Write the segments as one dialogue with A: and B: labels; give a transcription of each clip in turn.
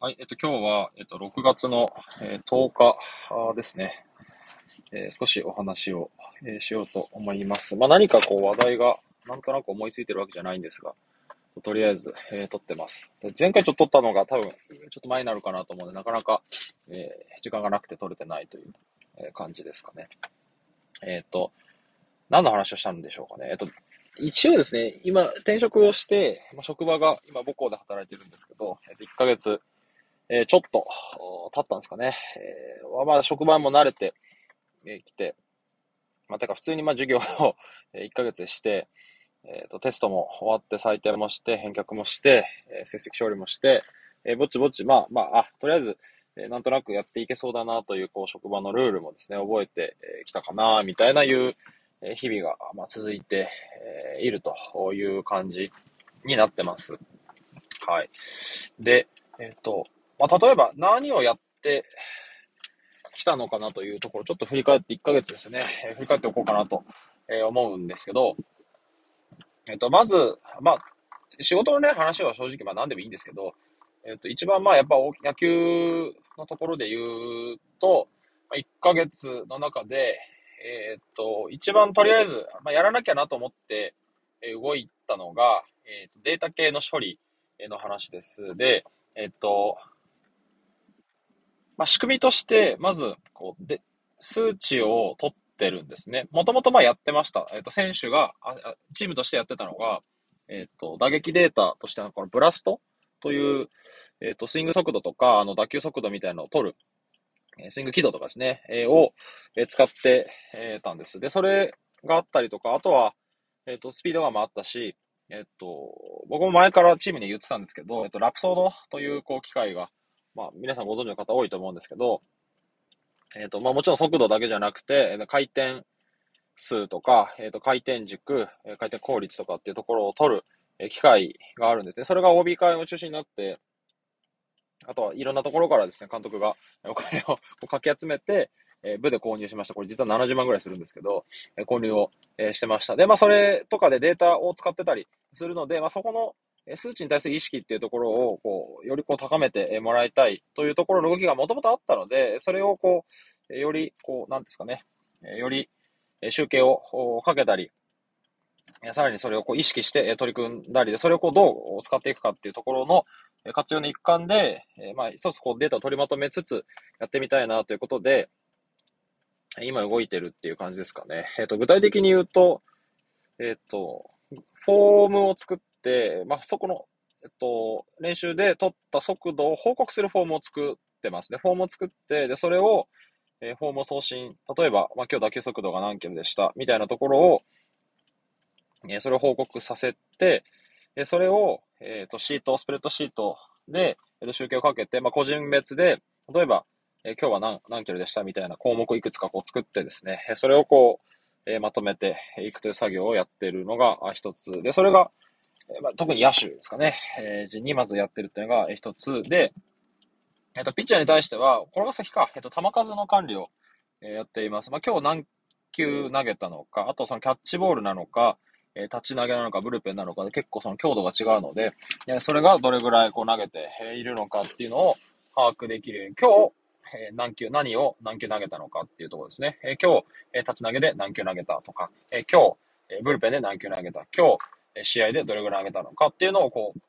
A: はい、えっと、今日は、えっと、6月の、えー10日ですね、えー少しお話を、えーしようと思います。まあ、何かこう話題がなんとなく思いついてるわけじゃないんですが、とりあえず、えー撮ってます。前回ちょっと撮ったのが多分、ちょっと前になるかなと思うので、なかなか、えー時間がなくて撮れてないという、え感じですかね。えっ、と、何の話をしたんでしょうかね。えっ、と、一応ですね、今、転職をして、まあ、職場が今母校で働いてるんですけど、えっと1ヶ月、えーちょっと経ったんですかね。えーまあ、職場も慣れてえきて、まあ、てか普通にまあ授業を 1ヶ月でして、えーと、テストも終わって採点もして、返却もして、え成績処理もして、えーぼちぼち、まあまあ、あ、とりあえず、えなんとなくやっていけそうだなという、こう、職場のルールもですね、覚えてきたかな、みたいないう、え日々が、まあ、続いて、えいるという感じになってます。はい。で、えっ、と、まあ、例えば何をやってきたのかなというところ、ちょっと振り返って1ヶ月ですね、えー振り返っておこうかなと、えー思うんですけど、えっ、と、まず、まあ、仕事のね、話は正直まあ何でもいいんですけど、えっ、と、一番まあやっぱ野球のところで言うと、まあ、1ヶ月の中で、えっ、と、一番とりあえず、まあ、やらなきゃなと思って、え動いたのが、えーとデータ系の処理の話です。で、えっ、と、まあ、仕組みとして、まず、こう、で、数値を取ってるんですね。もともとまあやってました。えっ、と、選手が、チームとしてやってたのが、えっ、と、打撃データとしてのこのブラストという、えっ、と、スイング速度とか、あの、打球速度みたいなのを取る、えスイング軌道とかですね、えを、え使って、えーたんです。で、それがあったりとか、あとは、えっ、と、スピードガンもあったし、えっ、と、僕も前からチームに言ってたんですけど、えっ、と、ラプソードという、こう、機械が、まあ、皆さんご存知の方多いと思うんですけど、えっ、と、まあ、もちろん速度だけじゃなくて、回転数とか、えっ、と、回転軸、回転効率とかっていうところを取る、機械があるんですね。それが OB 会を中心になって、あとはいろんなところからですね、監督がお金 をかき集めて、えー部で購入しました。これ実は70万ぐらいするんですけど、えー購入を、えーしてました。で、まあ、それとかでデータを使ってたりするので、まあ、そこの数値に対する意識っていうところを、こう、よりこう高めてもらいたいというところの動きがもともとあったので、それをこう、より、こう、なんですかね、より、集計をかけたり、さらにそれをこう意識して取り組んだりで、それをこうどう使っていくかっていうところの活用の一環で、まあ、一つこうデータを取りまとめつつやってみたいなということで、今動いてるっていう感じですかね。えっ、と、具体的に言うと、えっ、と、フォームを作って、まあ、そこの、えっと、練習で取った速度を報告するフォームを作ってますね。フォームを作って、で、それを、えーフォームを送信、例えば、まあ、今日打球速度が何キロでした、みたいなところを、えーそれを報告させて、でそれを、えっと、シート、スプレッドシートで、えっと、集計をかけて、まあ、個人別で、例えば、えー今日は何何キロでした？みたいな項目をいくつかこう作ってですね、えそれをこう、えまとめていくという作業をやっているのがあ一つ。で、それが、まあ、特に野手ですかね、えーにまずやってるっていうのがえ一つ。で、えっ、と、ピッチャーに対しては、これが先か、えっ、と、球数の管理を、えやっています。まあ、今日何球投げたのか、あとそのキャッチボールなのか、え立ち投げなのか、ブルペンなのか。で結構その強度が違うので、えそれがどれぐらいこう投げているのかっていうのを把握できる、今日、え何球、何を何球投げたのかっていうところですね。えー今日、え立ち投げで何球投げたとか、えー今日、えブルペンで何球投げた、今日、試合でどれぐらい投げたのかっていうのをこう、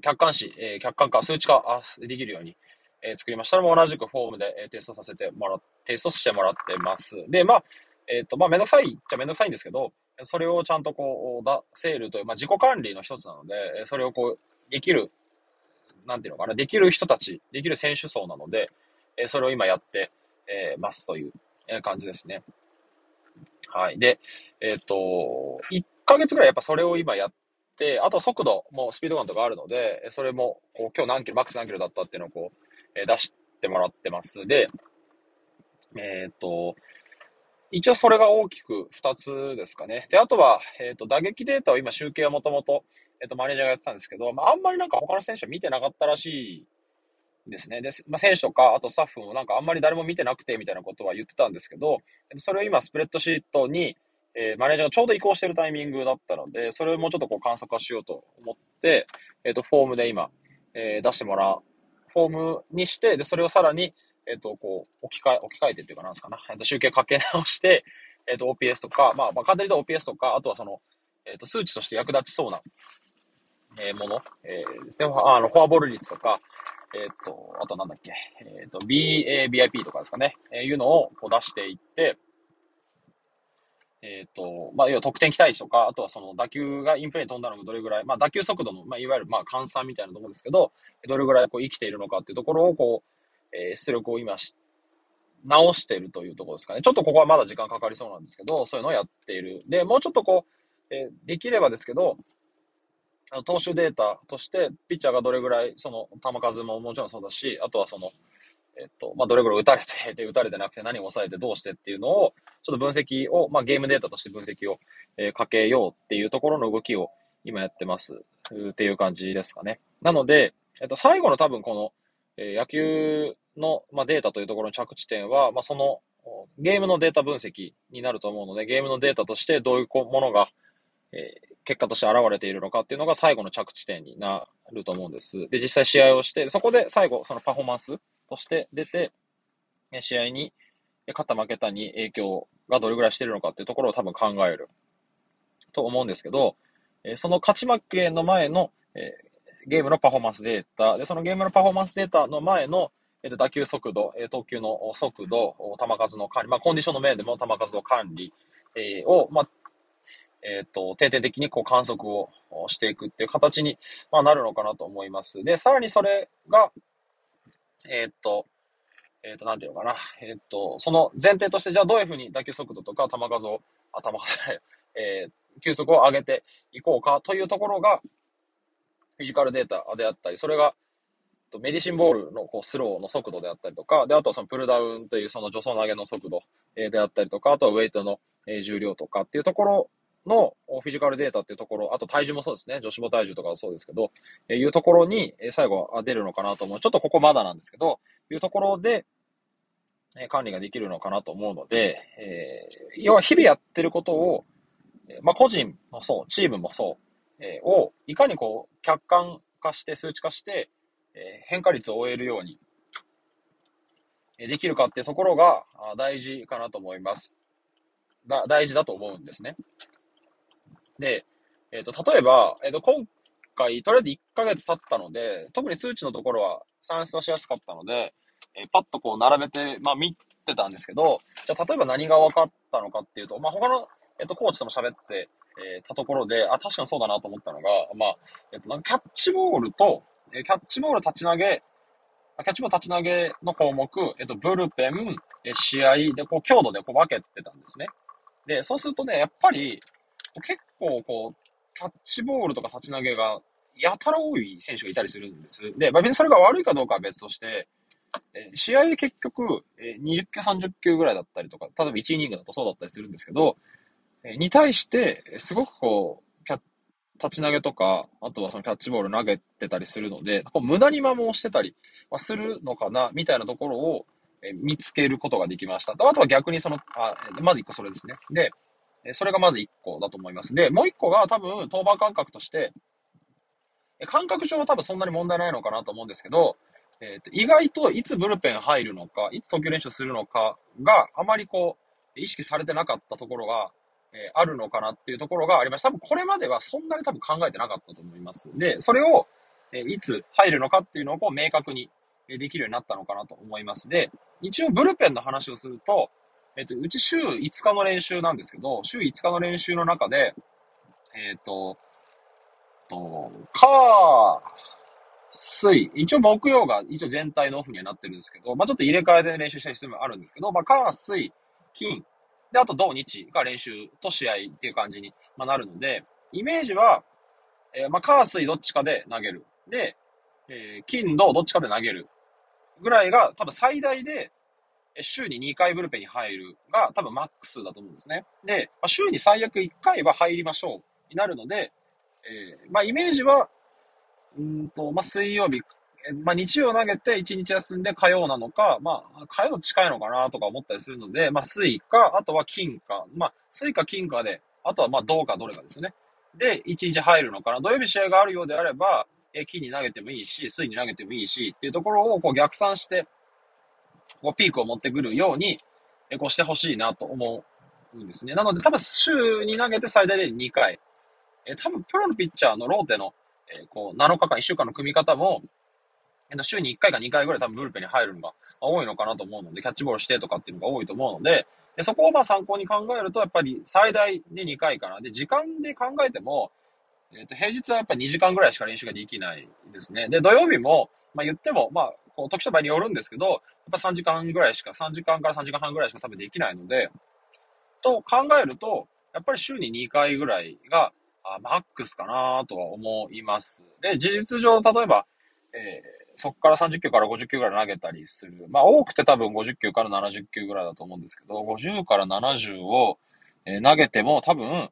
A: 客観視、えー客観化、数値化できるように、え作りました。それも同じくフォームで、えテストさせてもらっ、テストしてもらってます。で、まあ、えっ、と、まあ、めんどくさいっちゃめんどくさいんですけど、それをちゃんとこう、出せるという、まあ、自己管理の一つなので、それをこう、できる、なんていうのかな、できる人たち、できる選手層なので、えそれを今やって、えますという感じですね。はい。で、えっ、と、1ヶ月ぐらいやっぱそれを今やって、あと速度もスピードガンとかあるので、それも、こう、今日何キロ、マックス何キロだったっていうのをこう、えー出してもらってます。で、えっ、と、一応それが大きく2つですかね。で、あとは、えっ、と、打撃データを今集計はもともと、えっ、と、マネージャーがやってたんですけど、まあ、あんまりなんか他の選手は見てなかったらしいですね。で、まあ、選手とか、あとスタッフもなんかあんまり誰も見てなくてみたいなことは言ってたんですけど、それを今スプレッドシートに、えーマネージャーがちょうど移行してるタイミングだったので、それをもうちょっとこう観測化しようと思って、えっ、と、フォームで今、えー出してもらっフォームにして、で、それをさらに、えっ、と、こう、置き換え、置き換えてっていうかなんですかな。えっ、と、集計かけ直して、えっ、と、OPS とか、まあ、まあ、簡単に言うと OPS とか、あとはその、えっ、と、数値として役立ちそうな、えもの、えですね。あの、フォアボール率とか、えっ、と、あとなんだっけ、えっ、と、BABIP とかですかね、えいうのをこう出していって、えっ、と、まあ、要は得点期待値とか、あとはその打球がインプレーに飛んだのがどれぐらい、まあ、打球速度の、まあ、いわゆる、まあ、換算みたいなところですけど、どれぐらいこう生きているのかっていうところを、こう、えー、出力を今し、直しているというところですかね。ちょっとここはまだ時間かかりそうなんですけど、そういうのをやっている。で、もうちょっとこう、えー、できればですけど、投手データとして、ピッチャーがどれぐらい、その、球数ももちろんそうだし、あとはその、えっと、まあ、どれぐらい打たれて、で、打たれてなくて何を抑えてどうしてっていうのを、ちょっと分析を、まあ、ゲームデータとして分析を、えー、かけようっていうところの動きを今やってます。っていう感じですかね。なので、えっと、最後の多分この、えー、野球の、まあ、データというところの着地点は、まあ、その、ゲームのデータ分析になると思うので、ゲームのデータとしてどういうものが、えー、結果として現れているのかっていうのが最後の着地点になると思うんです。で、実際試合をして、そこで最後、そのパフォーマンスとして出て、試合に勝った負けたに影響がどれぐらいしてるのかっていうところを多分考えると思うんですけど、その勝ち負けの前のゲームのパフォーマンスデータ、で、そのゲームのパフォーマンスデータの前の打球速度、投球の速度、球数の管理、まあ、コンディションの面でも球数の管理を、まあ、えっ、と、定点的にこう観測をしていくっていう形に、まあ、なるのかなと思います。で、さらにそれが、えっ、と、えっ、と、なんていうのかな。えっ、と、その前提として、じゃあどういうふうに打球速度とか球数を、あ、球数じゃない、えー、球速を上げていこうかというところが、フィジカルデータであったり、それが、メディシンボールのこうスローの速度であったりとか、で、あとはそのプルダウンというその助走投げの速度であったりとか、あとはウェイトの重量とかっていうところのフィジカルデータっていうところ、あと体重もそうですね、女子母体重とかそうですけど、えいうところに、最後は出るのかなと思う。ちょっとここまだなんですけど、いうところで、え管理ができるのかなと思うので、えー、要は日々やってることを、まあ、個人もそう、チームもそう、えー、を、いかにこう、客観化して、数値化して、え変化率を終えるように、できるかっていうところが大事かなと思います。だ大事だと思うんですね。で、えっ、ー、と、例えば、えっ、ー、と、今回、とりあえず1ヶ月経ったので、特に数値のところは算出しやすかったので、えー、パッとこう並べて、まあ見てたんですけど、じゃあ例えば何が分かったのかっていうと、まあ他の、えっ、と、コーチとも喋って、えたところで、あ、確かにそうだなと思ったのが、まあ、えっ、と、なんかキャッチボールと、えキャッチボール立ち投げ、キャッチボール立ち投げの項目、えっ、と、ブルペン、え試合で、こう、強度でこう分けてたんですね。で、そうするとね、やっぱり、結構こう、キャッチボールとか立ち投げがやたら多い選手がいたりするんです。で、まあ、別にそれが悪いかどうかは別として、え試合で結局、え20球、30球ぐらいだったりとか、例えば1イニングだとそうだったりするんですけど、えに対して、すごくこう、キャ立ち投げとか、あとはそのキャッチボール投げてたりするので、こう無駄に摩耗してたりするのかな、みたいなところを見つけることができました。あとは逆にその、あまず1個それですね。で、それがまず1個だと思います。で、もう1個が多分、登板感覚として、感覚上は多分そんなに問題ないのかなと思うんですけど、えー、と意外といつブルペン入るのか、いつ投球練習するのかがあまりこう、意識されてなかったところが、えー、あるのかなっていうところがありました。多分これまではそんなに多分考えてなかったと思います。で、それを、えー、いつ入るのかっていうのをこう明確にできるようになったのかなと思います。で、一応ブルペンの話をすると、えっと、うち週5日の練習なんですけど、週5日の練習の中で、えっと、と、火、水、一応木曜が一応全体のオフにはなってるんですけど、まあちょっと入れ替えで練習したりするのもあるんですけど、まあ火、水、金、で、あと土日が練習と試合っていう感じになるので、イメージは、えー、まあ火、水どっちかで投げる。で、えー、金、土どっちかで投げる。ぐらいが多分最大で週に2回ブルペンに入るが多分マックスだと思うんですね。で、まあ、週に最悪1回は入りましょうになるので、えー、まあイメージは、うんと、まあ水曜日、まあ日曜投げて1日休んで火曜なのか、まあ火曜近いのかなとか思ったりするので、まあ水か、あとは金か、まあ水か金かで、あとはまあ銅かどれかですね。で、1日入るのかな。土曜日試合があるようであれば、金に投げてもいいし、水に投げてもいいし、っていうところをこう逆算して、こうピークを持ってくるように、えこうしてほしいなと思うんですね。なので多分週に投げて最大で2回。え多分プロのピッチャーのローテの、えこう7日間、1週間の組み方も、え週に1回か2回ぐらい多分ブルペンに入るのが多いのかなと思うので、キャッチボールしてとかっていうのが多いと思うので、でそこをまあ参考に考えると、やっぱり最大で2回かな。で、時間で考えても、えっ、と、平日はやっぱり2時間ぐらいしか練習ができないですね。で、土曜日も、まあ言っても、まあ、こう、時と場合によるんですけど、やっぱ3時間ぐらいしか、3時間から3時間半ぐらいしか多分できないので、と考えると、やっぱり週に2回ぐらいが、あマックスかなとは思います。で、事実上、例えば、えー、そこから30球から50球ぐらい投げたりする。まあ、多くて多分50球から70球ぐらいだと思うんですけど、50から70を、えー、投げても多分、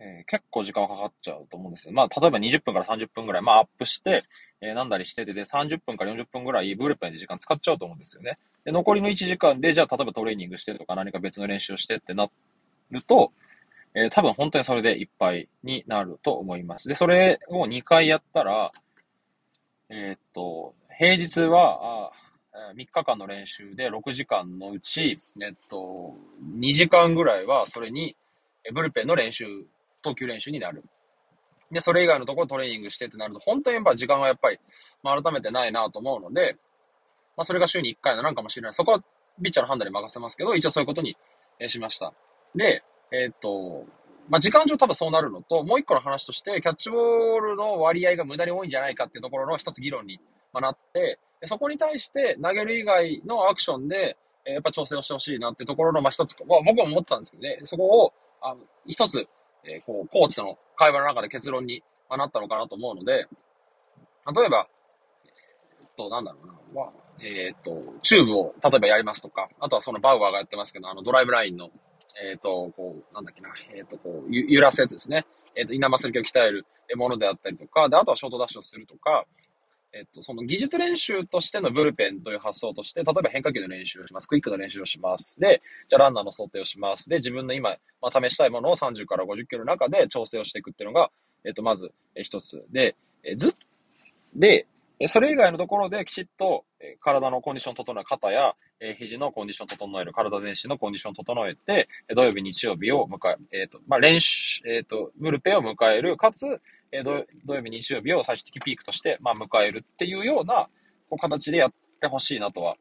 A: えー、結構時間はかかっちゃうと思うんですよ。まあ、例えば20分から30分ぐらい、まあ、アップして、えー、なんだりしてて、で、30分から40分ぐらいブルペンで時間使っちゃうと思うんですよね。で、残りの1時間で、じゃあ、例えばトレーニングしてとか何か別の練習をしてってなると、えー、多分本当にそれでいっぱいになると思います。で、それを2回やったら、えー、っと、平日は、あ3日間の練習で6時間のうち、えっと、2時間ぐらいはそれに、ブルペンの練習、投球練習になる。で、それ以外のところトレーニングしてってなると、本当にやっぱ時間がやっぱり、まあ、改めてないなと思うので、まあ、それが週に1回のなのかもしれない。そこは、ピッチャーの判断に任せますけど、一応そういうことにしました。で、えっ、と、まあ、時間上多分そうなるのと、もう一個の話として、キャッチボールの割合が無駄に多いんじゃないかっていうところの一つ議論になって、そこに対して投げる以外のアクションで、やっぱ調整をしてほしいなっていうところの、まあ、一つ、まあ、僕も思ってたんですけどね、そこを、あの、一つ、えー、こう、コーチとの会話の中で結論になったのかなと思うので、例えば、えっと、なんだろうな、まあ、えー、っと、チューブを例えばやりますとか、あとはそのバウアーがやってますけど、あの、ドライブラインの、えっ、と、こう、なんだっけな、えっ、と、こう、揺らすやつですね。えっ、と、イナマッスル系を鍛えるものであったりとか、で、あとはショートダッシュをするとか、えっと、その技術練習としてのブルペンという発想として、例えば変化球の練習をします。クイックの練習をします。で、じゃあランナーの想定をします。で、自分の今、まあ、試したいものを30から50キロの中で調整をしていくっていうのが、えっと、まず、え一つ。で、えず、で、それ以外のところできちっと、体のコンディションを整える、肩や、肘のコンディションを整える、体全身のコンディションを整えて、土曜日、日曜日を迎え、えっ、と、まあ、練習、えっ、と、ブルペンを迎える、かつ、え土曜日、日曜日を最終的ピークとして、まあ、迎えるっていうような、こう、形でやってほしいなとは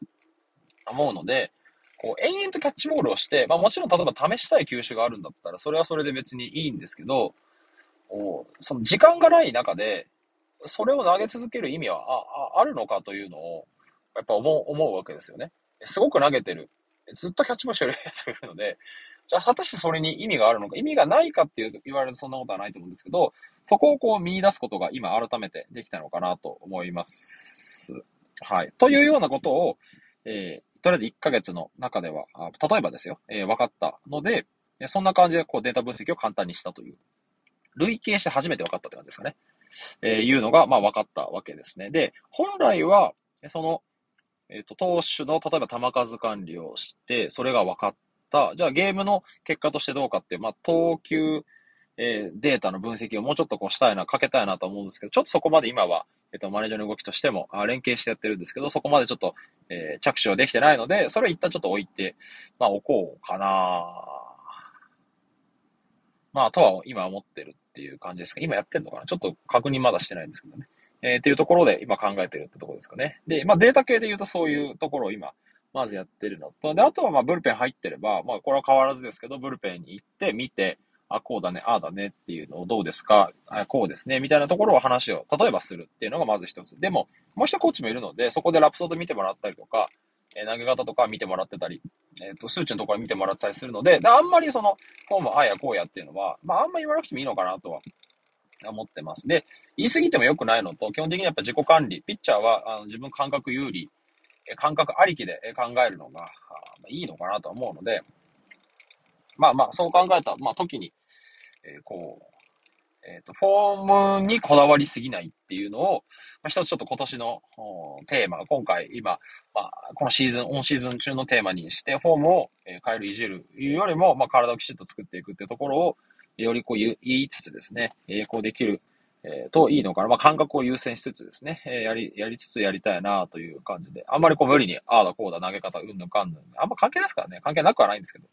A: 思うので、こう、延々とキャッチボールをして、まあ、もちろん、例えば試したい球種があるんだったら、それはそれで別にいいんですけど、その時間がない中で、それを投げ続ける意味はああるのかというのを、やっぱ思う思うわけですよね。すごく投げてる。ずっとキャッチボールしてるやつがいるので、じゃあ果たしてそれに意味があるのか、意味がないかっていうと言われるとそんなことはないと思うんですけど、そこをこう見出すことが今改めてできたのかなと思います。はい。というようなことを、えー、とりあえず1ヶ月の中では、例えばですよ、えー、分かったので、そんな感じでこうデータ分析を簡単にしたという。累計して初めて分かったって感じですかね。えー、いうのが、まあ分かったわけですね。で、本来は、その、えっ、ー、と、投手の、例えば球数管理をして、それが分かった。じゃあゲームの結果としてどうかっていう、まあ投球、えー、データの分析をもうちょっとこうしたいな、かけたいなと思うんですけど、ちょっとそこまで今は、えっ、ー、と、マネージャーの動きとしても、あ連携してやってるんですけど、そこまでちょっと、えー、着手はできてないので、それを一旦ちょっと置いて、まあ置こうかなまあ、とは今思ってるっていう感じですか。今やってんのかなちょっと確認まだしてないんですけどね。えー、っていうところで今考えてるってところですかね。で、まあデータ系で言うとそういうところを今、まずやってるのと、で、あとはまあブルペン入ってれば、まあこれは変わらずですけど、ブルペンに行って見て、あ、こうだね、ああだねっていうのをどうですかあこうですね、みたいなところを話を、例えばするっていうのがまず一つ。でも、もう一コーチもいるので、そこでラプソード見てもらったりとか、え投げ方とか見てもらってたり、えっ、ー、と、数値のところ見てもらったりするので、であんまりその、こうもああやこうやっていうのは、まああんまり言わなくてもいいのかなとは思ってます。で、言い過ぎても良くないのと、基本的にやっぱ自己管理、ピッチャーはあの自分感覚有利、感覚ありきで考えるのが、いいのかなと思うので、まあまあ、そう考えた、まあ時に、えー、こう、えっ、ー、と、フォームにこだわりすぎないっていうのを、まあ、一つちょっと今年のテーマ、今回今、まあ、このシーズン、オンシーズン中のテーマにして、フォームを変える、いじるいうよりも、まあ、体をきちっと作っていくっていうところを、よりこう言いつつですね、え、こうできる、えー、といいのかな？まあ、感覚を優先しつつですね、えー、やり、やりつつやりたいなという感じで、あんまりこう無理に、ああだこうだ投げ方、うんぬんかんぬん、あんま関係ないですからね。関係なくはないんですけど。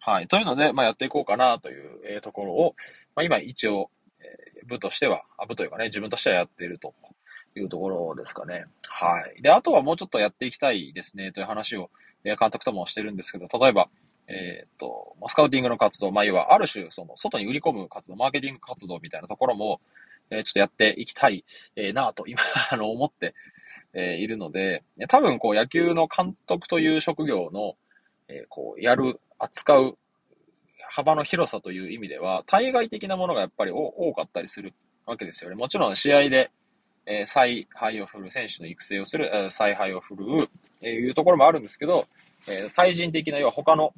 A: はい。というので、まあ、やっていこうかなという、えー、ところを、まあ、今一応、えー、部としては、あ、部というかね、自分としてはやっているというところですかね。はい。で、あとはもうちょっとやっていきたいですね、という話を、え、監督ともしてるんですけど、例えば、えっ、と、スカウティングの活動、まあ、要は、ある種、その、外に売り込む活動、マーケティング活動みたいなところも、えー、ちょっとやっていきたい、えー、なと、今、あの、思って、え、いるので、多分、こう、野球の監督という職業の、え、こう、やる、扱う幅の広さという意味では、対外的なものがやっぱり多かったりするわけですよね。もちろん、試合で、え、采配を振る、選手の育成をする、え、采配を振る、えー、いうところもあるんですけど、え、対人的な、要は他の、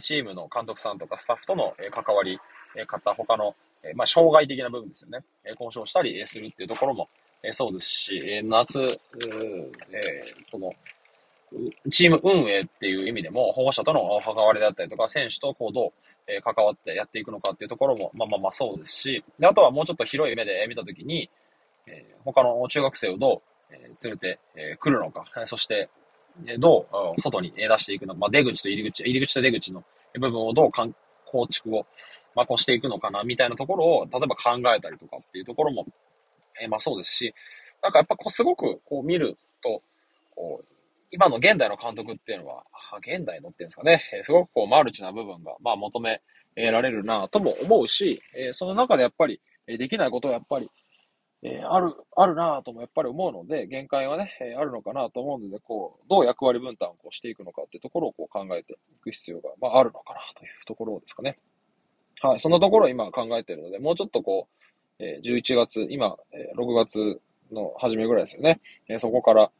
A: チームの監督さんとかスタッフとの関わり方、他の、まあ、障害的な部分ですよね。交渉したりするっていうところもそうですし、夏、えその、チーム運営っていう意味でも、保護者との関わりだったりとか、選手とこうどう関わってやっていくのかっていうところも、まあまあまあそうですし、であとはもうちょっと広い目で見たときに、他の中学生をどう連れてくるのか、そしてどう外に出していくのか、まあ、出口と入り口、入り口と出口の部分をどう構築を、まあ、こうしていくのかな、みたいなところを、例えば考えたりとかっていうところも、えー、まあそうですし、なんかやっぱこうすごくこう見ると、こう今の現代の監督っていうのは、現代のっていうんですかね、えすごくこうマルチな部分が、まあ求められるなとも思うし、えその中でやっぱりできないことはやっぱりえー、ある、あるなぁともやっぱり思うので、限界はね、えー、あるのかなと思うので、こう、どう役割分担をこうしていくのかっていうところをこう考えていく必要が、まあ、あるのかなというところですかね。はい、そんなところを今考えているので、もうちょっとこう、えー、11月、今、えー、6月の初めぐらいですよね。えー、そこから、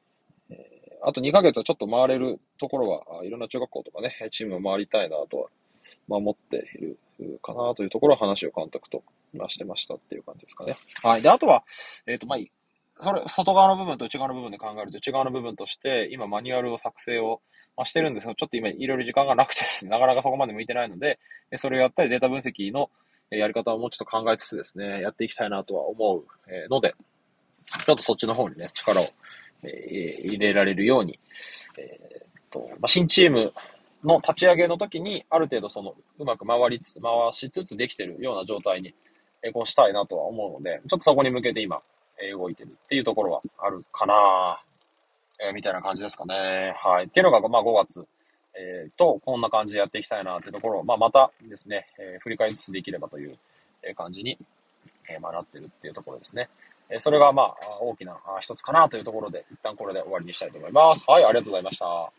A: えー、あと2ヶ月はちょっと回れるところは、いろんな中学校とかね、チームを回りたいなとは、まあ、思っているかなというところを話を監督と今してましたっていう感じですかね。はい。で、あとは、えっ、ー、と、まあ、それ、外側の部分と内側の部分で考えると、内側の部分として、今マニュアルを作成を、まあ、してるんですけど、ちょっと今いろいろ時間がなくてですね、なかなかそこまで向いてないので、それをやったりデータ分析のやり方をもうちょっと考えつつですね、やっていきたいなとは思うので、ちょっとそっちの方にね、力を、入れられるように、えー、っと、まあ、新チームの立ち上げの時に、ある程度その、うまく回りつつ、回しつつできてるような状態にえこうしたいなとは思うので、ちょっとそこに向けて今、え動いてるっていうところはあるかなえー、みたいな感じですかね。はい。っていうのが、まあ5月、えー、と、こんな感じでやっていきたいなっていうところを、まあまたですね、えー、振り返りつつできればという感じに、えー、まあなってるっていうところですね。えそれがまあ大きな一つかなというところで、一旦これで終わりにしたいと思います。はい、ありがとうございました。